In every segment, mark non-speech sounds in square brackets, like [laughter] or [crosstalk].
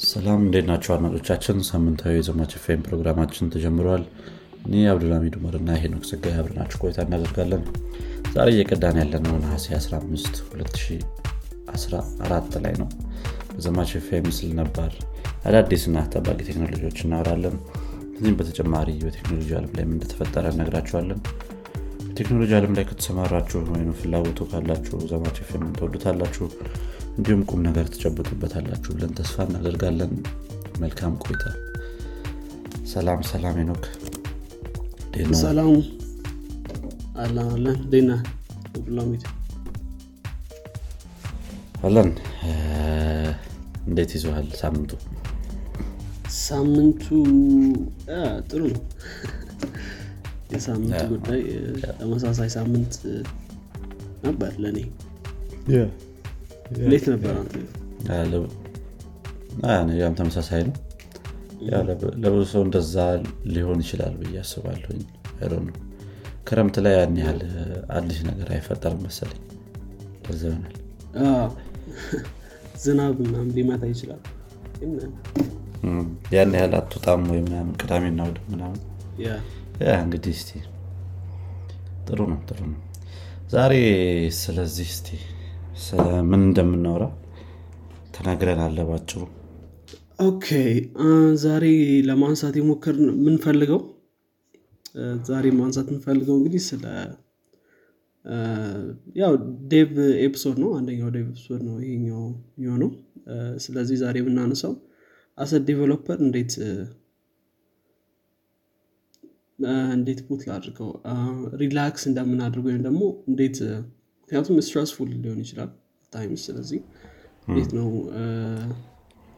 ሰላም እንዴት ናቸው አድማጮቻችን? ሳምንታዊ የዘማች ፌም ፕሮግራማችን ተጀምረዋል እኔ አብዱልሚድ ኡመር እና ሄኖክ ጸጋይ አብረናችሁ ቆይታ እናደርጋለን። ዛሬ እየቀዳን ያለነው ነሐሴ 15 2014 ላይ ነው። በዘማች ፌም ምስል ነባር አዳዲስና ጠባቂ ቴክኖሎጂዎች እናወራለን። ከዚህም በተጨማሪ በቴክኖሎጂ አለም ላይ እንደተፈጠረ እነግራችኋለን። በቴክኖሎጂ አለም ላይ ከተሰማራችሁ ወይም ፍላጎቱ ካላችሁ ዘማች ፌም ተወዱታላችሁ እንዲሁም ቁም ነገር ትጨብጡበታላችሁ ብለን ተስፋ እናደርጋለን። መልካም ቆይታ። ሰላም ሰላም ኖክ ሰላሙ አለን አለን ዴና ብላሚት አለን። እንዴት ይዘሃል ሳምንቱ? ሳምንቱ ጥሩ ነው። [laughs] የሳምንቱ ጉዳይ ተመሳሳይ ሳምንት ነበር ለእኔ እንዴት ነበር አንተ? ያም ተመሳሳይ ነው። ለብዙ ሰው እንደዛ ሊሆን ይችላል ብዬ አስባለሁኝ። ነው ክረምት ላይ ያን ያህል አዲስ ነገር አይፈጠርም መሰለኝ። ለዛ ይሆናል። ዝናብ ምናምን ሊመታ ይችላል። ያን ያህል አትወጣም ወይ ምናምን ቅዳሜና እሑድ ምናምን። እንግዲህ እስቲ ጥሩ ነው ጥሩ ነው። ዛሬ ስለዚህ እስቲ ምን እንደምናወራ ተናግረን አለ ባጭሩ። Okay ዛሬ ለማንሳት የሞከር የምንፈልገው አ፣ ዛሬ ማንሳት የምንፈልገው እንግዲህ ስለ ያው dev episode ነው። አንደኛው dev episode ነው ይሄኛው የሚሆነው። ስለዚህ ዛሬ የምናነሳው as a developer እንዴት እንዴት put ላድርገው relax እንደምናደርግ ወይም ደግሞ እንዴት ምክንያቱም stressful ሊሆን ይችላል times ስለዚህ እንዴት ነው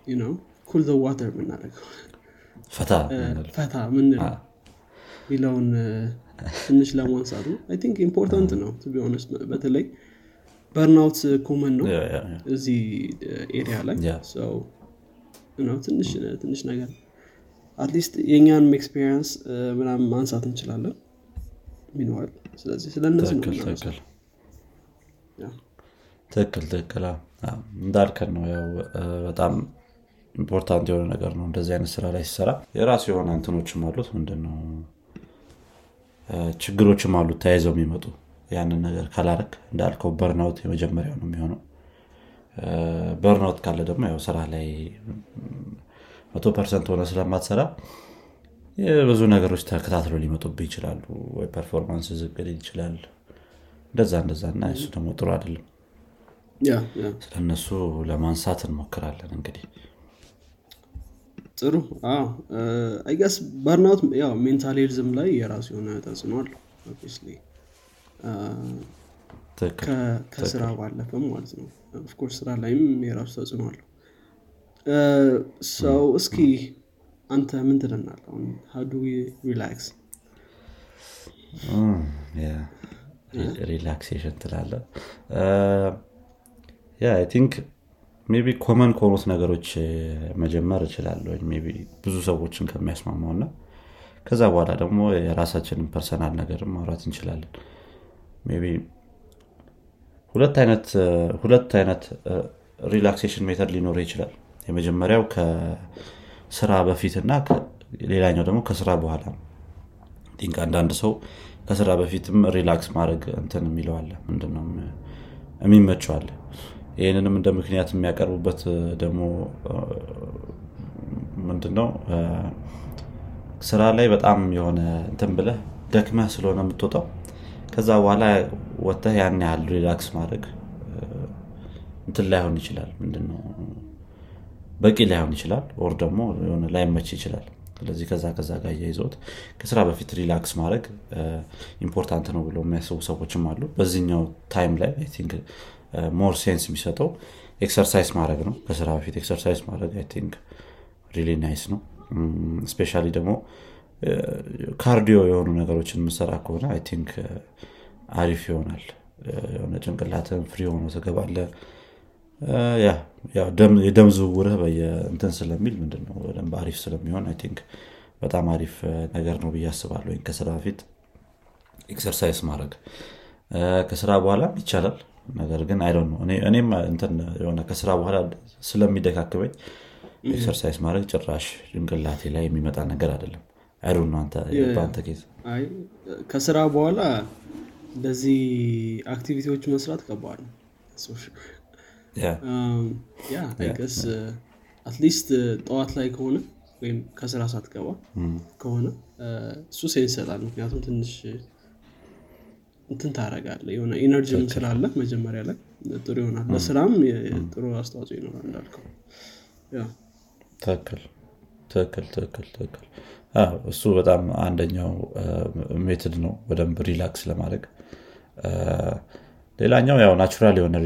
ነው cool down የምናደርገው? ፈታ ፈታ ምንለው ሚለውን ትንሽ ለማንሳቱ I think important ነው to be honest በተለይ burnout common ነው yeah፣ yeah። እዚህ area ላይ. ትንሽ ነገር at least የእኛንም experience ምናምን ማንሳት እንችላለን። meanwhile ስለዚህ ስለ እነዚህ ነው ትክክል ትክክል። እንዳልከን ነው። ያው በጣም important የሆነ ነገር ነው እንደዚህ አይነት ስራ ላይ ሲሰራ። የራሱ የሆነ እንትኖችም አሉት። ምንድነው? ችግሮችም አሉት ተያይዘው የሚመጡ። ያንን ነገር ካላረግ እንዳልከው burnout የመጀመሪያው ነው የሚሆነው። burnout ካለ ደግሞ ያው ስራ ላይ መቶ percent ሆነ ስለማትሰራ ብዙ ነገሮች ተከታትሎ ሊመጡብህ ይችላሉ። ወይ performance ዝቅ ይችላል እንደዛ እንደዛ እና እሱ ደግሞ ጥሩ አይደለም. ስለነሱ ለማንሳት እንሞክራለን እንግዲህ። ጥሩ። I guess burnout ያው mental health ም ላይ የራሱ የሆነ ተጽዕኖ አለው ከስራ ባለፈም ማለት ነው። of course ስራ ላይም የራሱ ተጽዕኖ አለው። so እስኪ አንተ ምን ትለናል how do you relax relaxation ትላለህ yeah think maybe common ከሆኑት ነገሮች መጀመር እችላለሁ ብዙ ሰዎችን ከሚያስማማው እና ከዛ በኋላ ደግሞ የራሳችንን personal ነገርም ማውራት እንችላለን። maybe ሁለት አይነት relaxation method ሊኖር ይችላል። የመጀመሪያው ከስራ በፊት እና ከ- ሌላኛው ደግሞ ከስራ በኋላ። think አንዳንድ ሰው ከስራ በፊትም relax ማድረግ እንትን የሚለዋለ ምንድነው? የሚመቸዋለ ይህንንም እንደ ምክንያት የሚያቀርቡበት ደግሞ ምንድነው? ስራ ላይ በጣም የሆነ እንትን ብለህ ደክመህ ስለሆነ የምትወጣው ከዛ በኋላ ወጥተህ ያን ያህል relax ማድረግ እንትን ላይሆን ይችላል ምንድነው? በቂ ላይሆን ይችላል or ደግሞ ላይመች ይችላል ስለዚህ ከዛ ከዛ ጋር እያይዘውት ከስራ በፊት relax ማድረግ important ነው ብለው የሚያስቡ ሰዎችም አሉ። በዚህኛው time ላይ think more sense የሚሰጠው exercise ማድረግ ነው። ከስራ በፊት exercise ማድረግ I think really nice ነው። especially ደግሞ cardio የሆኑ ነገሮችን የምሰራ ከሆነ I think አሪፍ ይሆናል። የሆነ ጭንቅላትን free ሆኖ ትገባለህ የደም ዝውውርህ በየእንትን ስለሚል ምንድነው በደንብ አሪፍ ስለሚሆን I think በጣም አሪፍ ነገር ነው ብዬ አስባለሁ። ከስራ በፊት exercise ማድረግ ከስራ በኋላ ይቻላል። ነገር ግን I know እኔም እንትን የሆነ ከስራ በኋላ ስለሚደካክበኝ exercise ማድረግ ጭራሽ ጭንቅላቴ ላይ የሚመጣ ነገር አይደለም። አይሩ ነው case። አይ ከስራ በኋላ እንደዚህ activity ዎች መስራት ከባድ ነው yeah I guess at least ጠዋት ላይ ከሆነ ወይም ከስራ ሳትገባ ከሆነ እሱ sense ይሰጣል። ምክንያቱም ትንሽ እንትን ታረጋለህ የሆነ energy ም ስላለ መጀመሪያ ላይ ጥሩ ይሆናል። ለስራም ጥሩ አስተዋጽኦ ይኖራል እንዳልከው። ትክክል። ትክክል ትክክል ትክክል። እሱ በጣም አንደኛው method ነው። በደንብ relax ለማድረግ ሌላኛው ያው natural የሆነ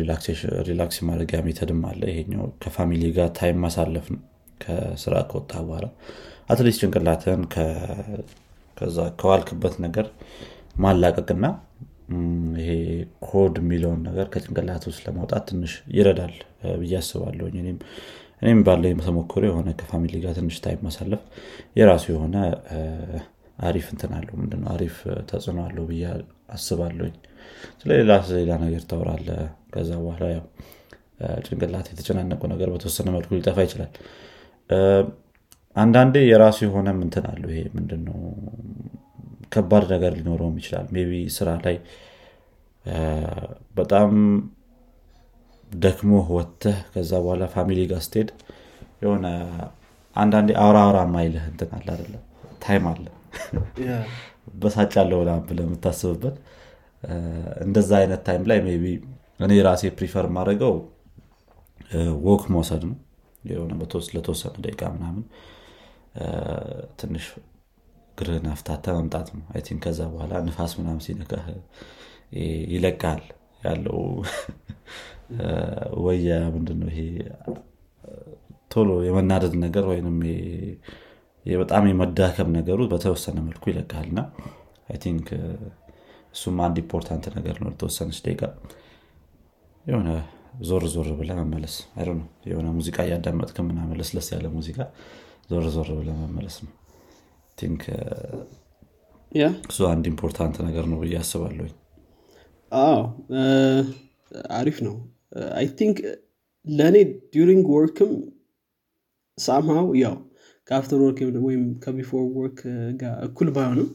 relax ማድረጊያ method ም አለ። ይሄኛው ከ family ጋር time ማሳለፍ ነው። ከስራ ከወጣ በኋላ at least ጭንቅላትን ከዛ ከዋልክበት ነገር ማላቀቅና ይሄ ኮድ የሚለውን ነገር ከጭንቅላት ውስጥ ለማውጣት ትንሽ ይረዳል ብዬ አስባለሁ እኔም ባለ ተሞክሮ የሆነ ከ family ጋር ትንሽ time ማሳለፍ የራሱ የሆነ አሪፍ እንትን አለው። ምንድነው? አሪፍ ተጽዕኖ አለው ብዬ አስባለሁኝ ስለሌላ ሌላ ነገር ታወራለህ ከዛ በኋላ ያው ጭንቅላት የተጨናነቁ ነገር በተወሰነ መልኩ ሊጠፋ ይችላል። አንዳንዴ የራሱ የሆነ እንትን አለው። ይሄ ምንድነው? ከባድ ነገር ሊኖረውም ይችላል። maybe ስራ ላይ በጣም ደክሞ ወጥተህ ከዛ በኋላ family ጋር ስትሄድ የሆነ አንዳንዴ አውራ አውራ ማይልህ እንትን አለ አደለ time አለ። በሳጫለው ብለህ የምታስብበት እንደዛ አይነት time ላይ maybe እኔ ራሴ prefer ማደርገው walk መውሰድ ነው። የሆነ ለተወሰነ ደቂቃ ምናምን ትንሽ እግርህን አፍታተህ መምጣት ነው። I think ከዛ በኋላ ንፋስ ምናምን ሲነካህ ይለቃል ያለው ወየ ምንድነው ይሄ ቶሎ የመናደድ ነገር ወይም በጣም የመዳከም ነገሩ በተወሰነ መልኩ ይለቃል እና I think እሱም አንድ important ነገር ነው ለተወሰነች ደቂቃ። የሆነ ዞር ዞር ብለህ መመለስ የሆነ ሙዚቃ እያዳመጥክ ምናምን ለስለስ ያለ ሙዚቃ ዞር ዞር ብለህ መመለስ ነው። think እሱ አንድ important ነገር ነው ብዬ አስባለሁኝ። አዎ አሪፍ ነው። I think ለእኔ during work ም somehow ያው ከ after work ወይም ከ before work ጋር እኩል ባይሆንም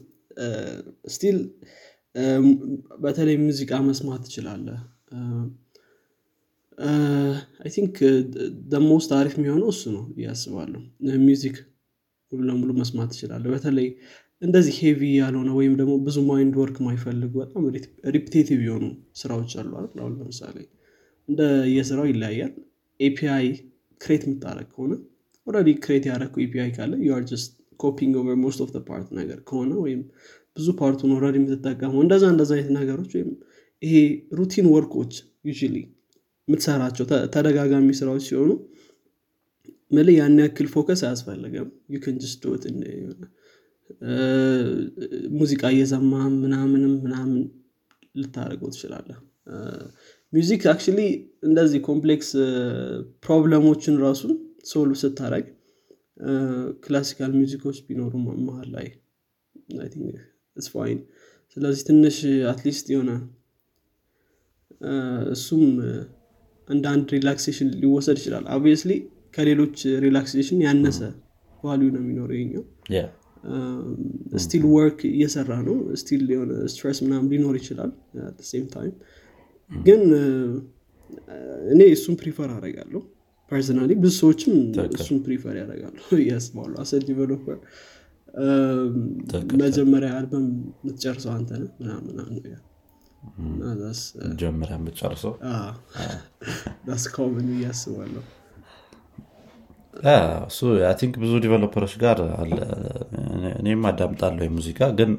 still በተለይ ሙዚቃ መስማት ትችላለህ። I think the most አሪፍ የሚሆነው እሱ ነው ያስባለሁ music ሙሉ ለሙሉ መስማት ትችላለህ በተለይ እንደዚህ heavy ያልሆነ ወይም ደግሞ ብዙ mind work ማይፈልጉ በጣም repetitive የሆኑ ስራዎች አሉ አሁን ለምሳሌ እንደ የስራው ይለያያል። API create የምታደርግ ከሆነ already create ያደረግኩ API ካለ you're just copying over most of part ነገር ከሆነ ወይም ብዙ part ኡን already የምትጠቀመው እንደዛ እንደዛ አይነት ነገሮች ወይም ይሄ routine work ኦች you የምትሰራቸው ተደጋጋሚ ስራዎች ሲሆኑ ምል ያን ያክል focus አያስፈልግም። you just ሙዚቃ እየዘማ ምናምንም ምናምን ልታደርገው ትችላለህ። music actually እንደዚህ complex problem ኦችን ራሱ solve ስታደርግ classical music ኦች ቢኖሩ መሀል ላይ it's fine ስለዚህ ትንሽ at least የሆነ እሱም እንደ አንድ relaxation ሊወሰድ ይችላል። obviously ከሌሎች relaxation ያነሰ value ነው የሚኖረው ይኛው still work እየሰራ ነው። still የሆነ stress ምናም ሊኖር ይችላል same time ግን እኔ እሱን prefer አደርጋለሁ። personally ብዙ ሰዎችም እሱን prefer ያደርጋሉ። ያስባሉ as a developer መጀመሪያ አልበም የምትጨርሰው አንተ ነ ምናምን ነገር። ጀምረ የምትጨርሰው? that's common እያስባለሁ እሱ think ብዙ developer ኦች ጋር አለ። እኔም አዳምጣለሁ የሙዚቃ ግን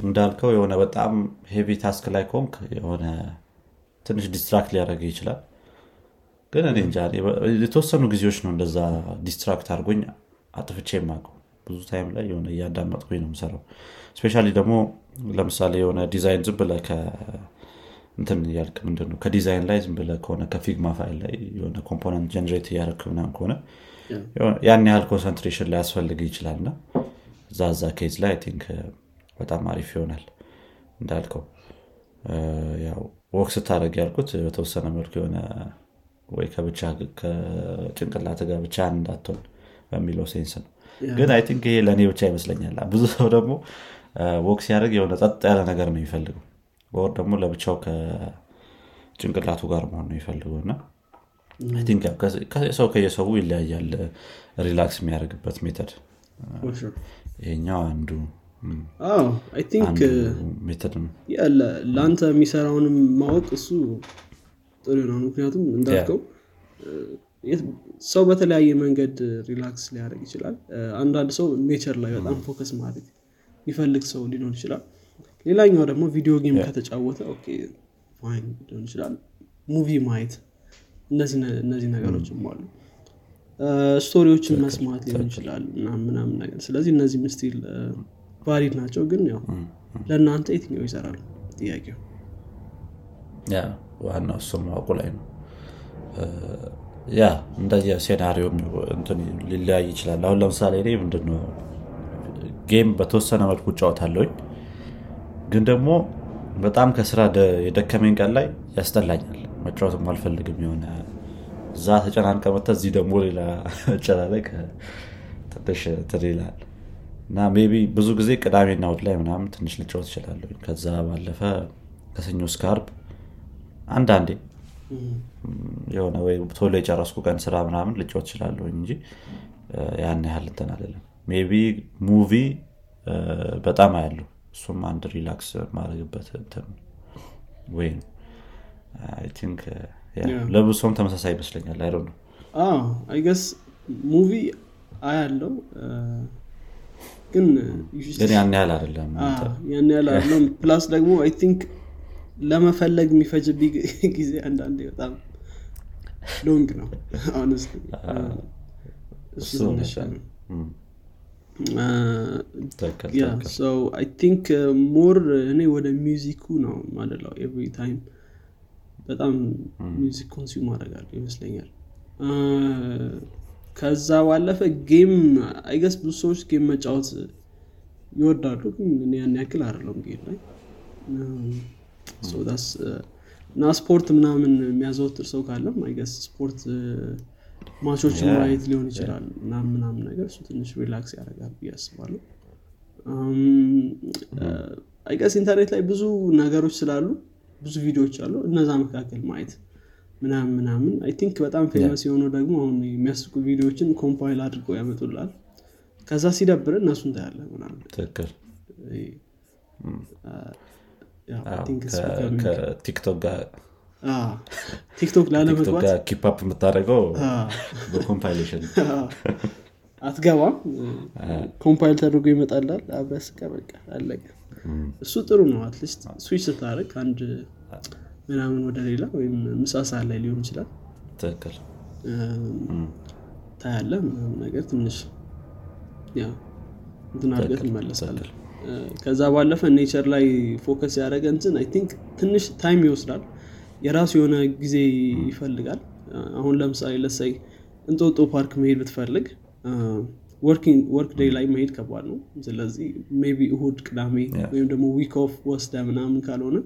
እንዳልከው የሆነ በጣም heavy task ላይ ከሆንክ የሆነ ትንሽ distract ሊያደርግ ይችላል። ግን እኔ እንጃ የተወሰኑ ጊዜዎች ነው እንደዛ distract አድርጎኝ አጥፍቼ የማቀው ብዙ time ላይ የሆነ እያዳመጥኩኝ ነው የምሰራው። especially ደግሞ ለምሳሌ የሆነ ዲዛይን ዝም ብለህ እንትን እያልክ ምንድነው? ከዲዛይን ላይ ዝም ብለህ ከሆነ ከ Figma file ላይ የሆነ component generate እያደረግ ምናም ከሆነ ያን ያህል concentration ላይ ያስፈልግ ይችላል። እና እዛ እዛ case ላይ think በጣም አሪፍ ይሆናል። እንዳልከው ያው walk ስታደርግ ያልኩት በተወሰነ መልኩ የሆነ ወይ ከብቻ ከጭንቅላት ጋር ብቻ እንዳትሆን በሚለው sense ነው ግን I think ይሄ ለእኔ ብቻ ይመስለኛል። ብዙ ሰው ደግሞ walk ሲያደርግ የሆነ ጸጥ ያለ ነገር ነው የሚፈልገው። ወይ ደግሞ ለብቻው ከጭንቅላቱ ጋር መሆን ነው የሚፈልገው እና ሰው ከየሰው ይለያያል relax የሚያደርግበት method። ይሄኛው አንዱ ለአንተ የሚሰራውንም ማወቅ እሱ ጥሩ ነው። ምክንያቱም እንዳልከው ሰው በተለያየ መንገድ relax ሊያደርግ ይችላል። አንዳንድ ሰው nature ላይ በጣም focus ማድረግ የሚፈልግ ሰው ሊኖር ይችላል። ሌላኛው ደግሞ video game ከተጫወተ fine ሊሆን ይችላል። movie ማየት እነዚህ ነገሮችም አሉ። story ዎችን መስማት ሊሆን ይችላል ምናምን ነገር ስለዚህ እነዚህ ም still valid ናቸው። ግን ያው ለእናንተ የትኛው ይሰራል ጥያቄው? ዋናው እሱን ማወቁ ላይ ነው yeah እንደየ scenario ሊለያይ ይችላል። አሁን ለምሳሌ እኔ ምንድነው game በተወሰነ መልኩ እጫወታለሁኝ። ግን ደግሞ በጣም ከስራ የደከመኝ ቀን ላይ ያስጠላኛል። መጫወትም አልፈልግም የሆነ እዛ ተጨናንቀ መተህ እዚህ ደግሞ ሌላ [laughs] መጨናነቅ ትንሽ ይላል። እና maybe ብዙ ጊዜ ቅዳሜና እሑድ ላይ ምናምን ትንሽ ልጫወት እችላለሁ ከዛ ባለፈ ከሰኞ እስከ አርብ አንዳንዴ የሆነ ወይ ቶሎ የጨረስኩ ቀን ስራ ምናምን ልጫወት እችላለሁ እንጂ ያን ያህል እንትን አይደለም maybe movie በጣም አያለሁ። እሱም አንድ relax ማደርግበት way ነው። think ለብዙ ሰውም ተመሳሳይ ይመስለኛል። አይ ነው I guess movie አያለው ግን ግን ያን ያህል አይደለም ያን ያህል አይደለም። plus ደግሞ I think ለመፈለግ የሚፈጅብኝ ጊዜ አንዳንዴ በጣም long ነው። honest እሱ I think more እኔ ወደ music ኩ ነው ማደላው every time። በጣም music consume አደርጋለሁ ይመስለኛል። ከዛ ባለፈ game I guess ብዙ ሰዎች game መጫወት ይወዳሉ ግን ያን ያክል አይደለም game ላይ እና ስፖርት ምናምን የሚያዘወትር ሰው ካለም I guess ስፖርት match ኦችን ማየት ሊሆን ይችላል ምናምን ምናምን ነገር እሱ ትንሽ relax ያደርጋል ብዬ አስባለሁ። I guess ኢንተርኔት ላይ ብዙ ነገሮች ስላሉ ብዙ ቪዲዮዎች አሉ እነዛ መካከል ማየት ምናምን ምናምን I think በጣም famous የሆነው ደግሞ አሁን የሚያስቁ ቪዲዮዎችን compile አድርገው ያመጡልሃል። ከዛ ሲደብር እነሱን ታያለህ ምናምን ከቲክቶክ ጋር ቲክቶክ ላለመግባት keep up የምታደርገው በ compilation አትገባም compile ተደርጎ ይመጣልሃል አብረህ ስቀህ በቃ አለቀ እሱ ጥሩ ነው at least switch ስታደርግ አንድ ምናምን ወደ ሌላ ወይም ምሳ ሰዓት ላይ ሊሆን ይችላል ትክክል ታያለህ ምናምን ነገር ትንሽ እንትን አድርገህ ትመለሳለህ ከዛ ባለፈ nature ላይ focus ያደረገ እንትን I think ትንሽ time ይወስዳል። የራሱ የሆነ ጊዜ ይፈልጋል። አሁን ለምሳሌ let's say እንጦጦ ፓርክ መሄድ ብትፈልግ work day ላይ መሄድ ከባድ ነው። ስለዚህ ሜቢ እሁድ ቅዳሜ ወይም ደግሞ week off ወስደህ ምናምን ካልሆነ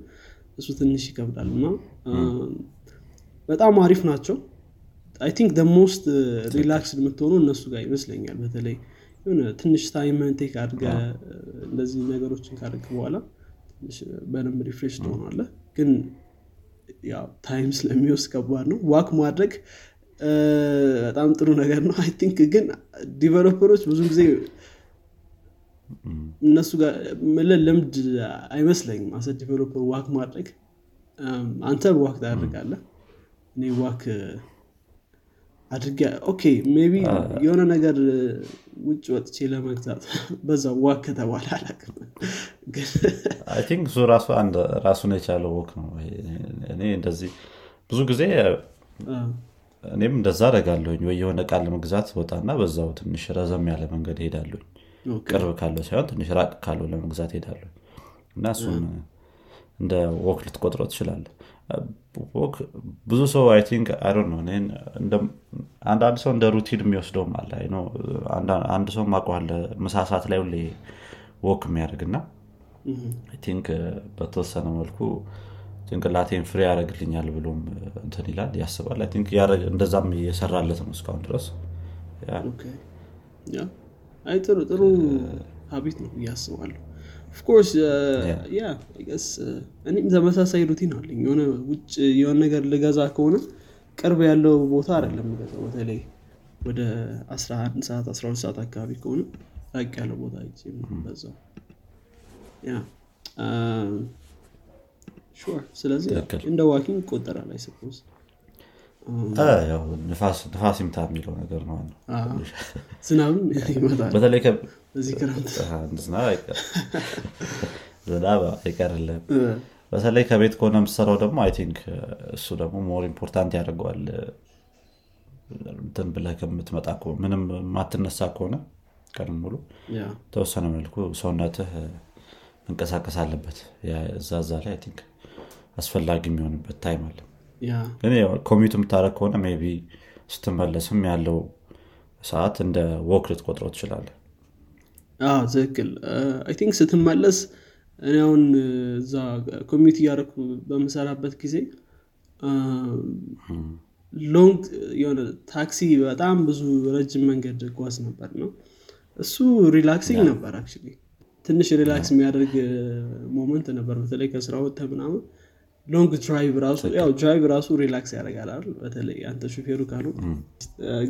እሱ ትንሽ ይከብዳል። እና በጣም አሪፍ ናቸው። I think most relax የምትሆነው እነሱ ጋር ይመስለኛል። በተለይ ትንሽ time ን take አድርገህ እንደዚህ ነገሮችን ካደረግህ በኋላ በደንብ refresh ትሆናለህ ግን ያው time ስለሚወስድ ከባድ ነው። walk ማድረግ በጣም ጥሩ ነገር ነው። I think ግን developer ኦች ብዙ ጊዜ እነሱ ጋር ልምድ አይመስለኝም። as a developer walk ማድረግ። አንተ walk ታደርጋለህ እኔ walk አድርጌ okay maybe የሆነ ነገር ውጭ ወጥቼ ለመግዛት [laughs] በዛ walk ከተባለ አላቅም [laughs] think እሱ ራሱን የቻለው walk ነው። እኔ እንደዚህ ብዙ ጊዜ እኔም እንደዛ አደርጋለሁኝ። ወይ የሆነ እቃ ለመግዛት ወጣና በዛው ትንሽ ረዘም ያለ መንገድ ሄዳለሁኝ ቅርብ ካለው ሳይሆን ትንሽ ራቅ ካለው ለመግዛት ሄዳለሁ እና እሱን እንደ walk ልትቆጥረው ትችላለህ ብዙ ሰው I think አይ ነው አንዳንድ ሰው እንደ routine የሚወስደውም አለ አንድ ሰው አውቃለሁ ምሳ ሰዓት ላይ ሁሌ walk የሚያደርግ እና think በተወሰነ መልኩ ጭንቅላቴን free ያደርግልኛል ብሎም እንትን ይላል ያስባል። think እንደዛም እየሰራለት ነው እስካሁን ድረስ። ጥሩ ጥሩ habit ነው ብዬ አስባለሁ of course yeah guess እኔም ተመሳሳይ routine አለኝ። የሆነ ውጭ የሆነ ነገር ልገዛ ከሆነ ቅርብ ያለው ቦታ አይደለም የምገዛው። በተለይ ወደ 11 ሰዓት 12 ሰዓት አካባቢ ከሆነ ራቅ ያለ ቦታ ሄጄ በዛው yeah sure። ስለዚህ እንደ walking ይቆጠራል I suppose። እ፣ ያው ንፋስ ይምታ የሚለው ነገር ነው ዝናብም ይመጣል። በተለይ [laughs] ዝናብ አይቀር- ዝናብ አይቀርልም በተለይ ከቤት ከሆነ የምትሰራው ደግሞ I think እሱ ደግሞ more important ያደርገዋል። እንትን ብለህ ከምትመጣ ከሆነ- ምንም የማትነሳ ከሆነ ቀን ሙሉ ተወሰነ መልኩ ሰውነትህ መንቀሳቀስ አለበት። yeah- እዛ እዛ ላይ I think አስፈላጊ የሚሆንበት time አለ። ግን commute የምታደርግ ከሆነ maybe ስትመለስም ያለው ሰዓት እንደ walk ልትቆጥረው ትችላለህ። አዎ ትክክል። I think ስትመለስ እኔ አሁን እዛ commute እያደረኩ በምሰራበት ጊዜ long የሆነ ታክሲ በጣም ብዙ ረጅም መንገድ እጓዝ ነበር ነው እሱ relaxing ነበር actually ትንሽ relax የሚያደርግ moment ነበር በተለይ ከስራ ወጥተህ ምናምን long drive ራሱ ያው drive ራሱ relax ያደርጋል አይደል? በተለይ አንተ ሹፌሩ ካሉ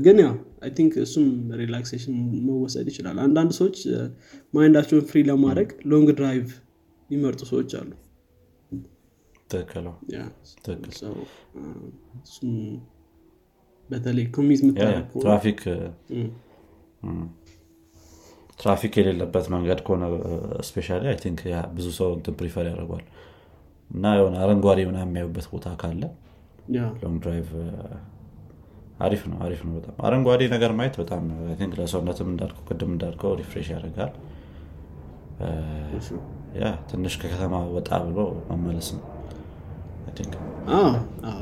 ግን ያው I think እሱም relaxation መወሰድ ይችላል። አንዳንድ ሰዎች mind ኣቸውን free ለማድረግ long drive የሚመርጡ ሰዎች አሉ። በተለይ commute ትራፊክ ትራፊክ የሌለበት መንገድ ከሆነ yeah ብዙ ሰው prefer ያደርጓል እና የሆነ አረንጓዴ ምናምን የሚያዩበት ቦታ ካለ long drive አሪፍ ነው አሪፍ ነው በጣም። አረንጓዴ ነገር ማየት በጣም think ለሰውነትም እንዳልከው ቅድም እንዳልከው refresh ያደርጋል። yeah ትንሽ ከከተማ ወጣ ብሎ መመለስ ነው።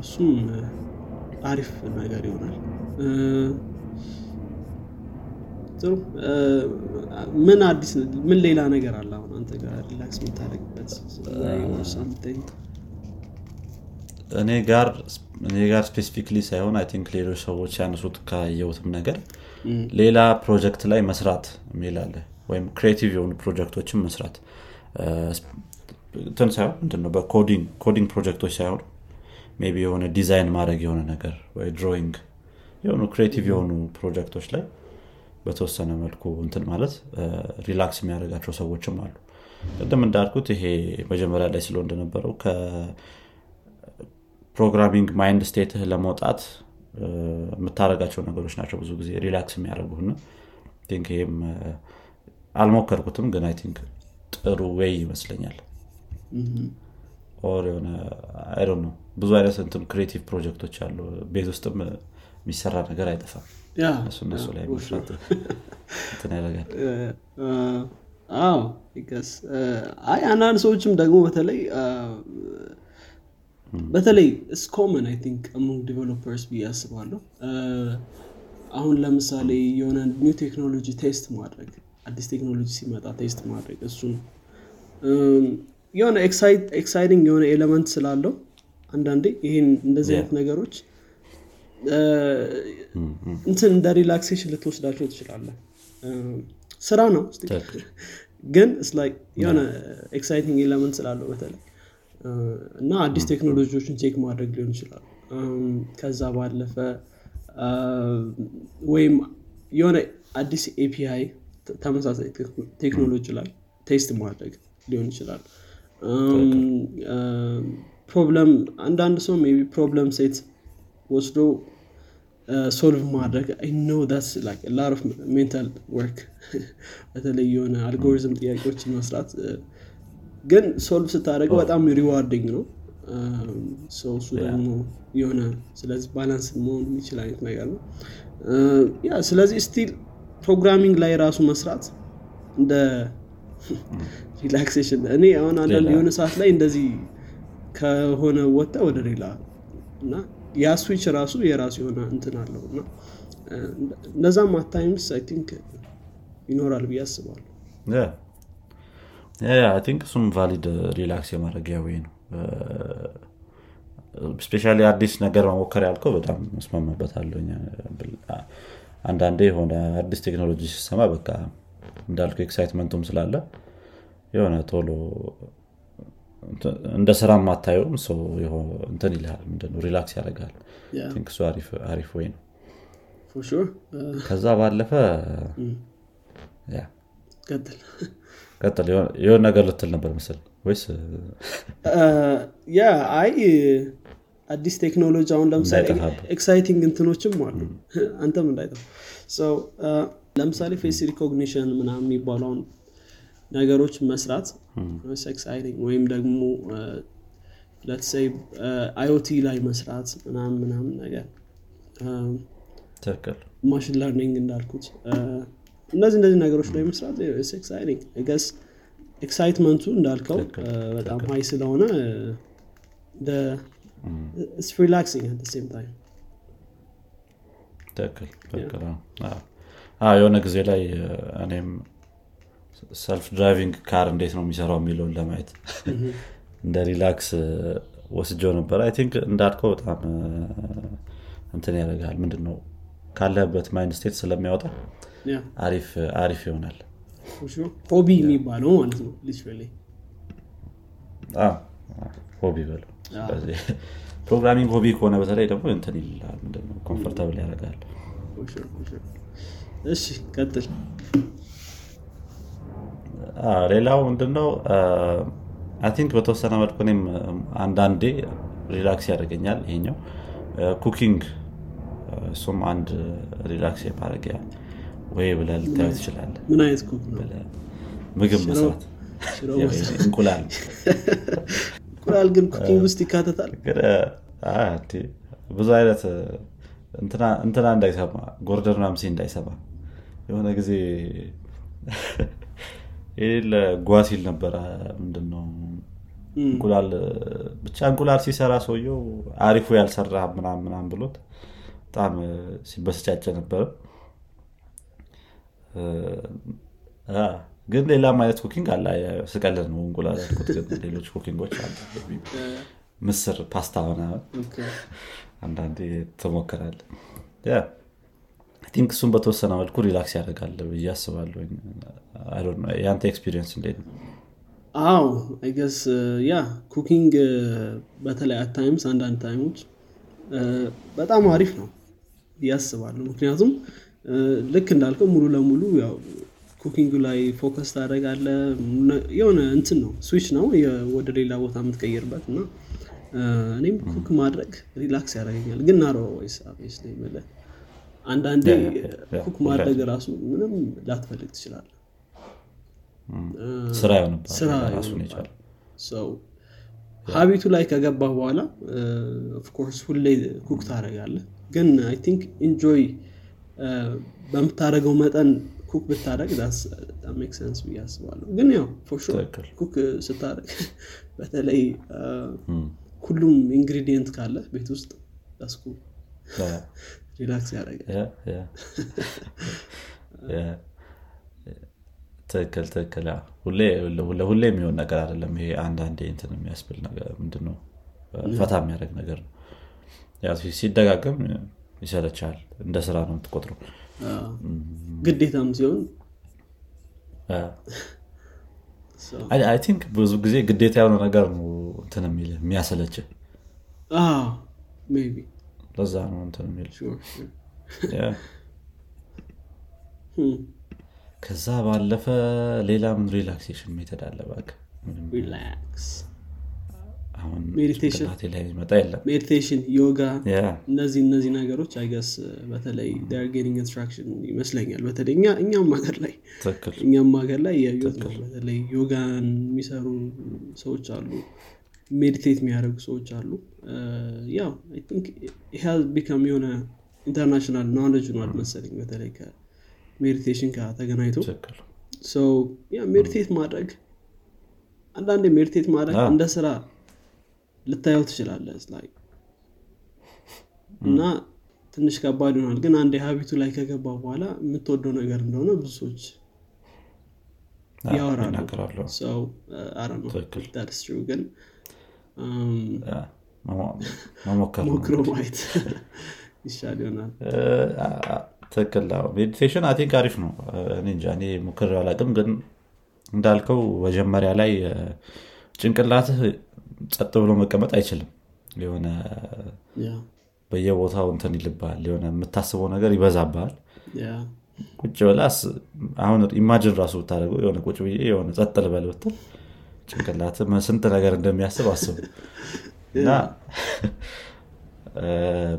እሱም አሪፍ ነገር ይሆናል ጥሩ? ምን አዲስ ምን ሌላ ነገር አለ አሁን አንተ ጋር relax የምታደርግበት? እኔ ጋር እኔ ጋር specifically ሳይሆን I think ሌሎች ሰዎች ያነሱት ካየሁትም ነገር ሌላ ፕሮጀክት ላይ መስራት የሚል አለ ወይም creative የሆኑ ፕሮጀክቶችን መስራት። እንትን ሳይሆን ምንድን ነው በ coding coding ፕሮጀክቶች ሳይሆን ቢ የሆነ ዲዛይን ማድረግ የሆነ ነገር ወይ drawing የሆኑ creative የሆኑ ፕሮጀክቶች ላይ በተወሰነ መልኩ እንትን ማለት relax የሚያደርጋቸው ሰዎችም አሉ። ቅድም እንዳልኩት ይሄ መጀመሪያ ላይ ስለ እንደነበረው ከ programming mind state ህ ለመውጣት እ፣ የምታደርጋቸው ነገሮች ናቸው ብዙ ጊዜ relax የሚያደርጉ I think ይህም አልሞከርኩትም ግን I think ጥሩ way ይመስለኛል። or የሆነ I know ብዙ አይነት እንትን creative ፕሮጀክቶች አሉ። ቤት ውስጥም የሚሰራ ነገር አይጠፋም yeah እነሱ ላይ መስራት እንትን ያደርጋል። አዎ I guess I አንዳንድ ሰዎችም ደግሞ በተለይ በተለይ it's common I think among developers ብዬ አስባለሁ። አሁን ለምሳሌ የሆነ new technology test ማድረግ አዲስ ቴክኖሎጂ ሲመጣ test ማድረግ እሱን የሆነ exciting የሆነ element ስላለው አንዳንዴ ይህን እንደዚህ አይነት ነገሮች እንትን እንደ relaxation ልትወስዳቸው ትችላለህ። እም፣ ስራ ነው ግን የሆነ exciting element ስላለው በተለይ። እና አዲስ ቴክኖሎጂዎችን check ማድረግ ሊሆን ይችላል። ከዛ ባለፈ ወይም የሆነ አዲስ API ተመሳሳይ ቴክ- ቴክኖሎጂ ላይ test ማድረግ ሊሆን ይችላል። problem አንዳንድ ሰው ቢ problem set ወስዶ solve ማድረግ know that's a lot of mental work በተለይ የሆነ አልጎሪዝም ጥያቄዎችን መስራት እ፣ ግን solve ስታደርገው በጣም rewarding ነው. so እሱ ደግሞ የሆነ ስለዚህ balance መሆን የሚችል አይነት ነገር ነው. yeah ስለዚህ still programming ላይ ራሱ መስራት እንደ [laughs] relaxation እኔ አሁን አንዳንድ የሆነ ሰዓት ላይ እንደዚህ ከሆነ ወጣ ወደ ሌላ እና ያ ስዊች ራሱ የራሱ የሆነ እንትን አለው እና እ፣ እንደዛም at times I think ይኖራል ብዬ አስባለሁ። think እሱም valid relax የማድረጊያ way ነው. especially አዲስ ነገር መሞከር ያልከው በጣም እስማማበታለሁ አንዳንዴ የሆነ አዲስ ቴክኖሎጂ ሲሰማ በቃ እንዳልኩ excitement ኡም ስላለ የሆነ ቶሎ እንደ ስራ ማታየውም so እንትን ይልሃል ምንድነው relax ያደርጋል እሱ አሪፍ- way ነው። For sure. ከዛ ባለፈ ቀጥል። የሆነ ነገር ልትል ነበር ምስል ወይስ? yeah I አዲስ ቴክኖሎጂ አሁን ለምሳሌ exciting እንትኖችም አሉ። አንተም እንዳይጠፋ። So, ለምሳሌ face recognition ምናምን የሚባለውን ነገሮች መስራት exciting ወይም ደግሞ let's say IoT ላይ መስራት ምናምን ምናምን ነገር. ትክክል. machine learning እንዳልኩት እነዚህ እነዚህ ነገሮች ላይ መስራት exciting guess excitement ኡ እንዳልከው uh, በጣም high ስለሆነ relaxing at same time ትክክል የሆነ ጊዜ ላይ እኔም self driving car እንዴት ነው የሚሰራው የሚለውን ለማየት እንደ relax ወስጀው ነበር። I think እንዳልከው በጣም እንትን ያደርጋል ምንድን ነው ካለህበት mind state ስለሚያወጣ አሪፍ አሪፍ ይሆናል። hobby የሚባለው ማለት ነው hobby በለው programming hobby ከሆነ በተለይ ደግሞ እንትን ይላል ምንድነው? comfortable ያደርጋል እሺ ቀጥል ሌላው ምንድነው? I think በተወሰነ መልኩ እኔም አንዳንዴ relax ያደርገኛል ይሄኛው። cooking እሱም አንድ relax የማድረጊያ way ብለህ ልታየው ትችላለህ። ምግብ መስራት። እንቁላል። እንቁላል ግን cooking ውስጥ ይካተታል? ብዙ አይነት እንትና እንዳይሰማ ጎርደን ራምሲ እንዳይሰማ። የሆነ ጊዜ የሌለ ጓ ሲል ነበረ ምንድነው? እንቁላል ብቻ እንቁላል ሲሰራ ሰውየው አሪፉ ያልሰራ ምናምን ምናምን ብሎት በጣም ሲበሳጭ ነበረ ግን ሌላም አይነት cooking አለ። ስቀልድ ነው እንቁላል ያልኩት ግን ሌሎች cooking ኦች አሉ። ምስር ፓስታ okay። አንዳንዴ ትሞክራል think እሱም በተወሰነ መልኩ relax ያደርጋል ብዬ አስባለሁ። የአንተ experience እንዴት ነው? አዎ I guess yeah cooking በተለይ at times አንዳንድ time ኦች በጣም አሪፍ ነው አስባለሁ። ምክንያቱም እ፣ ልክ እንዳልከው ሙሉ ለሙሉ ያው cooking ላይ focus ታደርጋለህ የሆነ እንትን ነው ስዊች ነው ወደ ሌላ ቦታ የምትቀይርበት እና እ፣ እኔም cook ማድረግ relax ያደርገኛል። ግን ናሮ ወይስ አንዳንዴ cook ማድረግ ራሱ ምንም ላትፈልግ ትችላለ ስራ ይሆንብሃል so habit ኡ ላይ ከገባ በኋላ of course ሁሌ cook ታደርጋለህ ግን I think enjoy በምታደርገው መጠን cook ብታደርግ make sense ብዬ አስባለሁ። ግን ያው cook ስታደረግ [laughs] በተለይ ሁሉም ingredient ካለ ቤት ውስጥ that's cool [laughs] relax ያደረጋል yeah፣ yeah። yeah። ትክክል ትክክል። ለሁሌ የሚሆን ነገር አይደለም ይሄ አንዳንዴ እንትን የሚያስብል ምንድነው? ፈታ የሚያደርግ ነገር ነው። ሲደጋገም ይሰለቻል። እንደ ስራ ነው የምትቆጥረው። ግዴታም ሲሆን I think ብዙ ጊዜ ግዴታ የሆነ ነገር ነው እንትን የሚያሰለች። maybe ለዛ ነው እንትን የሚል። ከዛ ባለፈ ሌላ ምን relaxation method አለ አሁን meditation። ጭንቅላቴ ላይ የሚመጣ የለም። meditation yoga እነዚህ እነዚህ ነገሮች I guess በተለይ gaining traction ይመስለኛል። በተለይ እኛ- እኛም ሀገር ላይ እኛም ሀገር ላይ እያዩት ነው በተለይ ዮጋን የሚሰሩ ሰዎች አሉ meditate የሚያደርጉ ሰዎች አሉ። ያው think ይሄ become የሆነ international knowledge ሆኗል መሰለኝ በተለይ ከ meditation ጋር ተገናኝቶ። meditate ማድረግ አንዳንዴ meditate ማድረግ እንደ ስራ ልታየው It's like እና ትንሽ ከባድ ይሆናል። ግን አንድ habit ኡ ላይ ከገባ በኋላ የምትወደው ነገር እንደሆነ ብዙ ሰዎች ያወራሉ። ሰው አረ ነው ግን ሞክሮ ማየት ይሻል ይሆናል ትክክል meditation I think አሪፍ ነው እንጃ እኔ ሞክሬው አላውቅም ግን እንዳልከው መጀመሪያ ላይ ጭንቅላትህ ጸጥ ብሎ መቀመጥ አይችልም የሆነ በየቦታው እንትን ይልብሃል የሆነ የምታስበው ነገር ይበዛብሃል yeah ቁጭ ብላ አሁን imagine ራሱ ብታደርገው የሆነ ቁጭ ብዬ የሆነ ጸጥ ልበል ብትል ጭንቅላት ስንት ነገር እንደሚያስብ አስቡ እና [laughs]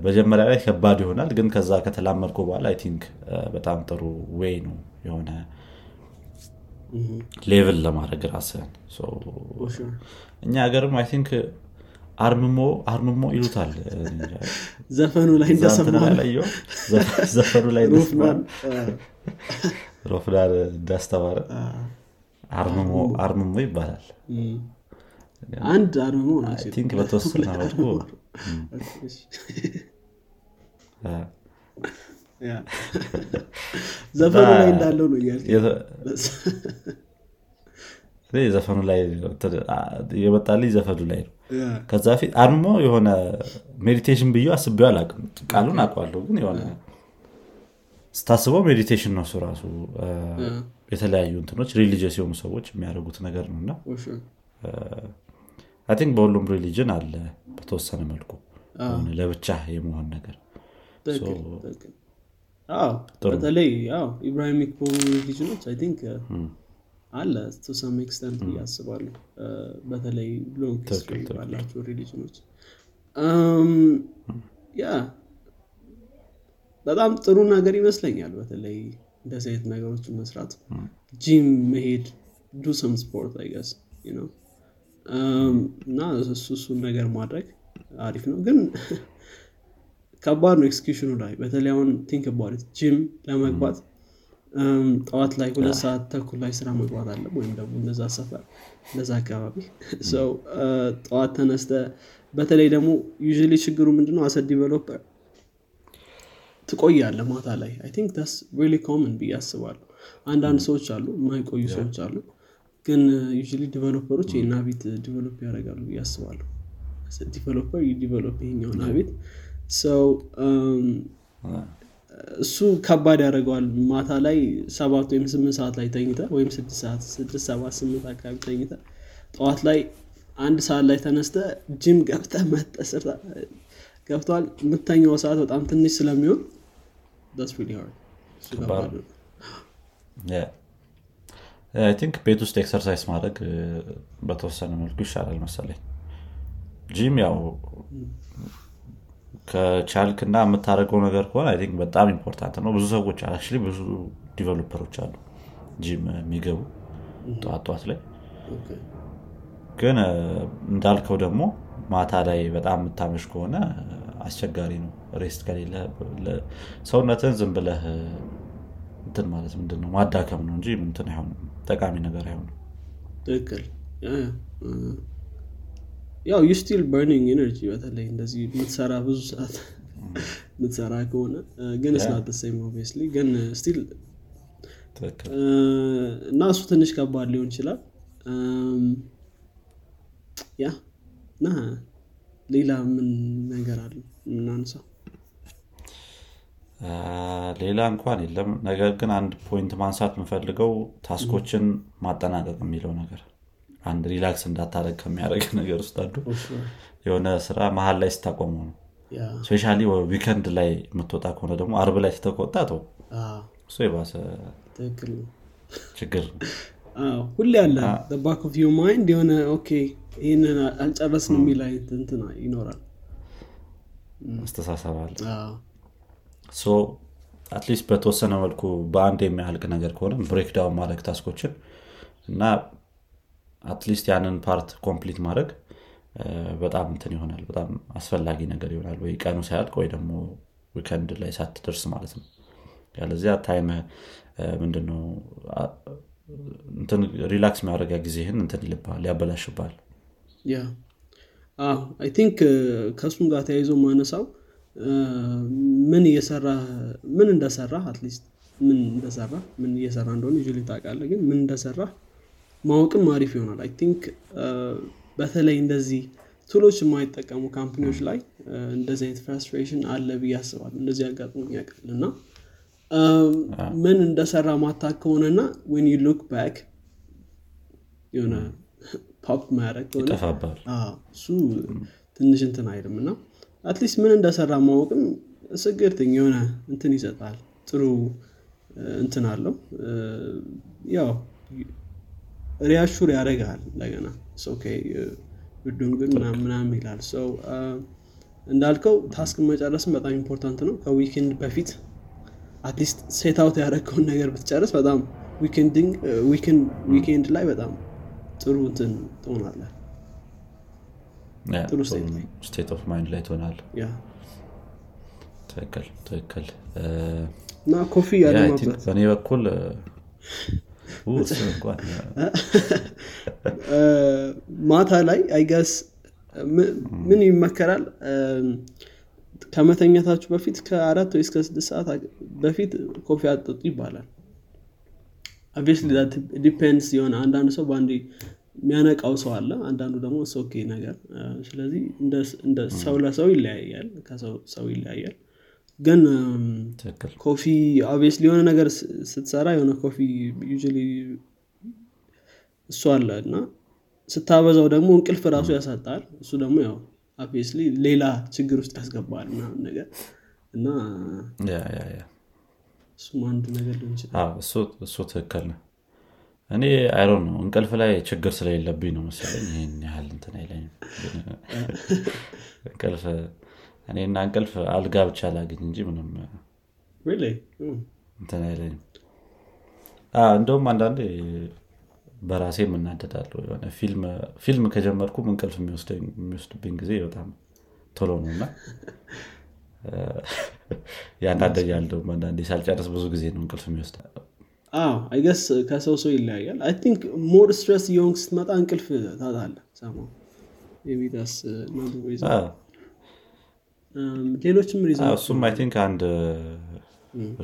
መጀመሪያ ላይ ከባድ ይሆናል ግን ከዛ ከተላመድኩ በኋላ I think በጣም ጥሩ way ነው የሆነ level ለማድረግ ራስህን። እኛ ሀገርም I think አርምሞ አርምሞ ይሉታል። ዘፈኑ ላይ ዘፈኑ ላይ [laughs] ሮፍናን እንዳስተማረ አርምሞ አርምሞ? ይባላል። አንድ አርምሞ በተወሰነ መልኩ ዘፈኑ ላይ እንዳለው ነው ዘፈኑ ላይ የመጣልኝ ዘፈኑ ላይ ነው። ከዛ በፊት አርምሞ የሆነ meditation ብዬ አስቤው አላውቅም። ቃሉን አውቀዋለሁ ግን የሆነ ስታስበው meditation ነው እሱ ራሱ የተለያዩ እንትኖች religious የሆኑ ሰዎች የሚያደርጉት ነገር ነው እና I think በሁሉም religion አለ በተወሰነ መልኩ ለብቻ የመሆን ነገር በተለይ Abrahamic በሆኑ religion ኦች I think አለ to some extent ብዬ አስባለሁ። እ፣ በተለይ long history ባላቸው religion ኦች። yeah በጣም ጥሩ ነገር ይመስለኛል በተለይ እንደዚህ አይነት ነገሮችን መስራት። ጂም መሄድ do some sport I guess ነው እና እሱ እሱን ነገር ማድረግ አሪፍ ነው። ግን [laughs] ከባድ ነው execution ኡ ላይ። በተለይ አሁን think ባሪት ጂም ለመግባት ጠዋት ላይ ሁለት ሰዓት ተኩል ላይ ስራ መግባት አለ ወይም ደግሞ እነዛ ሰፈር እነዛ አካባቢ [laughs] ሰው ጠዋት ተነስተ በተለይ ደግሞ usually ችግሩ ምንድነው? as a developer ትቆያለ ማታ ላይ? I think that's really common ብዬ አስባለሁ። አንዳንድ ሰዎች አሉ የማይቆዩ ሰዎች አሉ። ግን usually developer ኦች ይህን habit develop ያደርጋሉ ብዬ አስባለሁ። developer develop ይሄኛውን habit ሰው እሱ ከባድ ያደርገዋል። ማታ ላይ ሰባት ወይም ስምንት ሰዓት ላይ ተኝተ ወይም ስድስት ሰዓት ስድስት ሰባት ስምንት አካባቢ ተኝተ ጠዋት ላይ አንድ ሰዓት ላይ ተነስተ ጂም ገብተ መጠ ገብተዋል። የምተኛው ሰዓት በጣም ትንሽ ስለሚሆን ከባድ ነው I think ቤት ውስጥ exercise ማድረግ እ፣ በተወሰነ መልኩ ይሻላል መሰለኝ። ጂም ያው ከቻልክ እና የምታደርገው ነገር ከሆነ I think በጣም important ነው። ብዙ ሰዎች actually ብዙ developer ኦች አሉ ጂም የሚገቡ ጠዋት ጠዋት ላይ። ግን እ፣ እንዳልከው ደግሞ ማታ ላይ በጣም የምታመሽ ከሆነ አስቸጋሪ ነው። rest ከሌለ ሰውነትን ዝም ብለህ እንትን ማለት ምንድን ነው ማዳከም ነው እንጂ እንትን አይሆንም። ጠቃሚ ነገር አይሆንም። ትክክል። ያው you still burning energy በተለይ እንደዚህ የምትሰራ ብዙ ሰዓት [laughs] የምትሰራ ከሆነ ግን it's not same ግን still እና እሱ ትንሽ ከባድ ሊሆን ይችላል። yeah እና ሌላ ምን ነገር አለ አ፣ ሌላ እንኳን የለም። ነገር ግን አንድ point ማንሳት የምፈልገው task ኦችን ማጠናቀቅ የሚለው ነገር አንድ relax እንዳታደረግ ከሚያደርግ [laughs] ነገር ውስጥ አንዱ የሆነ ስራ መሀል ላይ ስታቆመው ነው። specially weekend ላይ የምትወጣ ከሆነ ደግሞ አርብ ላይ ስተቆጣ ተው። እሱ የባሰ ችግር ሁሌ አለ back of your mind የሆነ okay ይህንን አልጨረስንም የሚል አይነት እንትና ይኖራል አስተሳሰብ አለ። at least በተወሰነ መልኩ በአንድ የሚያህልቅ ነገር ከሆነ breakdown ማድረግ task ኦችን እና at least ያንን part complete ማድረግ በጣም እንትን ይሆናል። በጣም አስፈላጊ ነገር ይሆናል። ወይ ቀኑ ሳያልቅ ወይ ደግሞ weekend ላይ ሳትደርስ ማለት ነው። ያለዚያ time ምንድነው? relax የምታደርግ ጊዜህን እንትን ይልብሃል ያበላሽብሃል yeah አዎ I think ከእሱም ጋር ተያይዞ ማነሳው ምን እየሰራ ምን እንደሰራ at least ምን እንደሰራ ምን እየሰራ እንደሆነ you ታውቃለህ ግን ምን እንደሰራ ማወቅም አሪፍ ይሆናል። I think በተለይ እንደዚህ tool ኦች የማይጠቀሙ company ዎች ላይ እንደዚህ አይነት frustration አለ ብዬ አስባለሁ። እንደዚህ አጋጥሞኝ ያውቃል። እና ምን እንደሰራ ማታ ከሆነና when you look back የሆነ ፖፕ ማያደረግ ከሆነ እሱ ትንሽ እንትን አይልም እና አትሊስት ምን እንደሰራ ማወቅም ስግርትኝ የሆነ እንትን ይሰጣል። ጥሩ እንትን አለው። ያው ሪያሹር ያደረግሃል እንደገና ዱን ግን ምናምን ይላል። ሰው እንዳልከው ታስክ መጨረስም በጣም ኢምፖርታንት ነው። ከዊኬንድ በፊት አትሊስት ሴት አውት ያደረግከውን ነገር ብትጨርስ በጣም weekend ላይ በጣም ጥሩ እንትን ትሆናለህ። ጥሩ state of mind ላይ ትሆናል ትክክል ትክክል። እና coffee ያለማበት በእኔ በኩል ማታ ላይ I guess ምን ይመከራል? ከመተኛታችሁ በፊት ከአራት ወይ እስከ ስድስት ሰዓት በፊት coffee አትጠጡ ይባላል obviously depends የሆነ አንዳንድ ሰው በአንድ የሚያነቃው ሰው አለ አንዳንዱ ደግሞ okay ነገር። ስለዚህ እንደ- ሰው ለሰው ይለያያል ከሰው ሰው ይለያያል። ግን coffee obviously የሆነ ነገር ስትሰራ የሆነ coffee usually እሱ አለ እና ስታበዛው ደግሞ እንቅልፍ ራሱ ያሳጣል። እሱ ደግሞ ያው obviously ሌላ ችግር ውስጥ ያስገባል ምናምን ነገር እና እሱም አንዱ ነገር ሊሆን ይችላል። አዎ፣ እሱ ትክክል ነው። እኔ አይሮን ነው እንቅልፍ ላይ ችግር ስለሌለብኝ ነው መሰለኝ ይህን ያህል እንትን አይለኝም። እንቅልፍ እኔና እንቅልፍ አልጋ ብቻ ላግኝ እንጂ ምንም. እንትን አይለኝም። እንደውም አንዳንዴ በራሴ የምናደዳለሁ የሆነ ፊልም ከጀመርኩም እንቅልፍ የሚወስድብኝ ጊዜ በጣም ቶሎ ነው እና ያናደኛል እንደውም አንዳንዴ ሳልጨርስ ብዙ ጊዜ ነው እንቅልፍ የሚወስድ I guess ከሰው ሰው ይለያያል። I think more stress እየሆንክ ስትመጣ እንቅልፍ ታጣለ ሰማ የሚዳስ ሌሎችም እሱም I think አንድ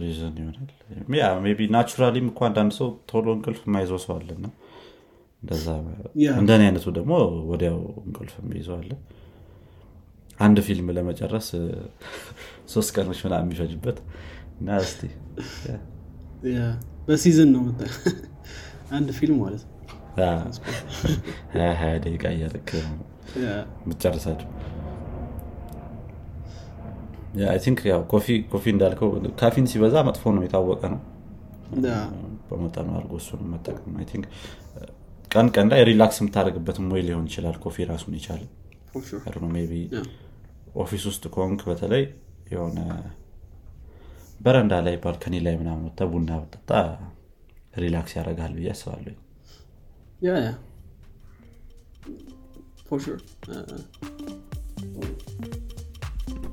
reason ይሆናል። yeah maybe naturally ም እኮ አንዳንድ ሰው ቶሎ እንቅልፍ የማይዘው ሰው አለና እንደዛ እንደኔ አይነቱ ደግሞ ወዲያው እንቅልፍ የሚይዘው አለ አንድ ፊልም ለመጨረስ ሶስት ቀኖች ምናምን የሚፈጅበት እና yeah፣ በ season ነው አንድ ፊልም ማለት ነው። ሀያ ደቂቃ የምትጨርሳቸው I think ያው coffee coffee እንዳልከው ካፊን ሲበዛ መጥፎ ነው የታወቀ ነው። በመጠኑ አድርጎ እሱን መጠቀም ቀን ቀን ላይ relax የምታደርግበትም ወይ ሊሆን ይችላል። coffee ራሱን የቻለ yeah፣ office ውስጥ ከሆንክ በተለይ የሆነ በረንዳ ላይ balcony ላይ ምናምን ወጥተህ ቡና ብትጠጣ relax ያደርጋል ብዬ አስባለሁ yeah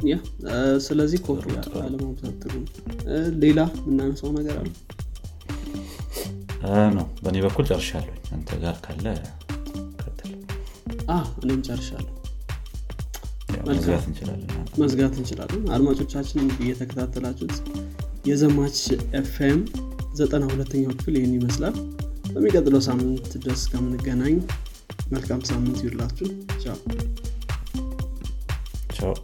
yeah እ፣ ስለዚህ አለማብዛት ጥሩ እ፣ ሌላ ምናነሳው ነገር አለ? ነው በእኔ በኩል ጨርሻለሁ አንተ ጋር ካለ አ እኔም ጨርሻለሁ መዝጋት እንችላለን። መዝጋት እንችላለን። አድማጮቻችን እየተከታተላችሁት የዘማች ኤፍኤም ዘጠና ሁለተኛው ክፍል ይህን ይመስላል። በሚቀጥለው ሳምንት ድረስ ከምንገናኝ መልካም ሳምንት ይውላችሁ ቻው። ቻው